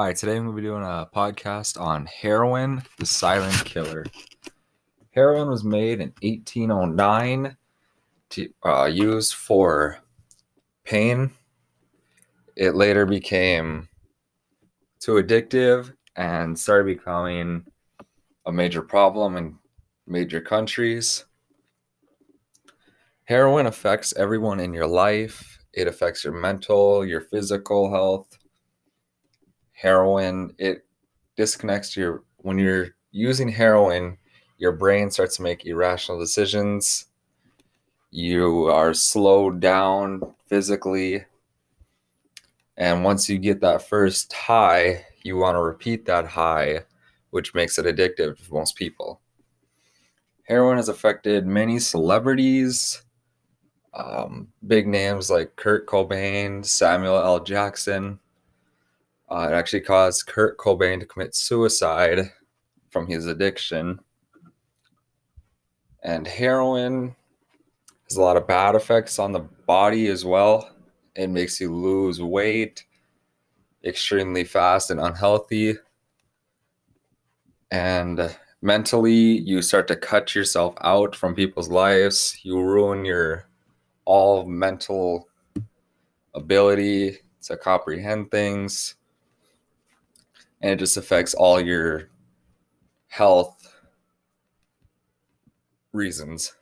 Hi, today I'm going to be doing a podcast on heroin, the silent killer. Heroin was made in 1809 to uh, use for pain. It later became too addictive and started becoming a major problem in major countries. Heroin affects everyone in your life. It affects your mental, your physical health heroin it disconnects your when you're using heroin your brain starts to make irrational decisions. You are slowed down physically. And once you get that first high you want to repeat that high which makes it addictive to most people. Heroin has affected many celebrities um, big names like kurt cobain samuel l. Jackson uh, it actually caused Kurt Cobain to commit suicide from his addiction. And heroin has a lot of bad effects on the body as well. It makes you lose weight extremely fast and unhealthy. And mentally, you start to cut yourself out from people's lives. You ruin your all mental ability to comprehend things and it just affects all your health reasons.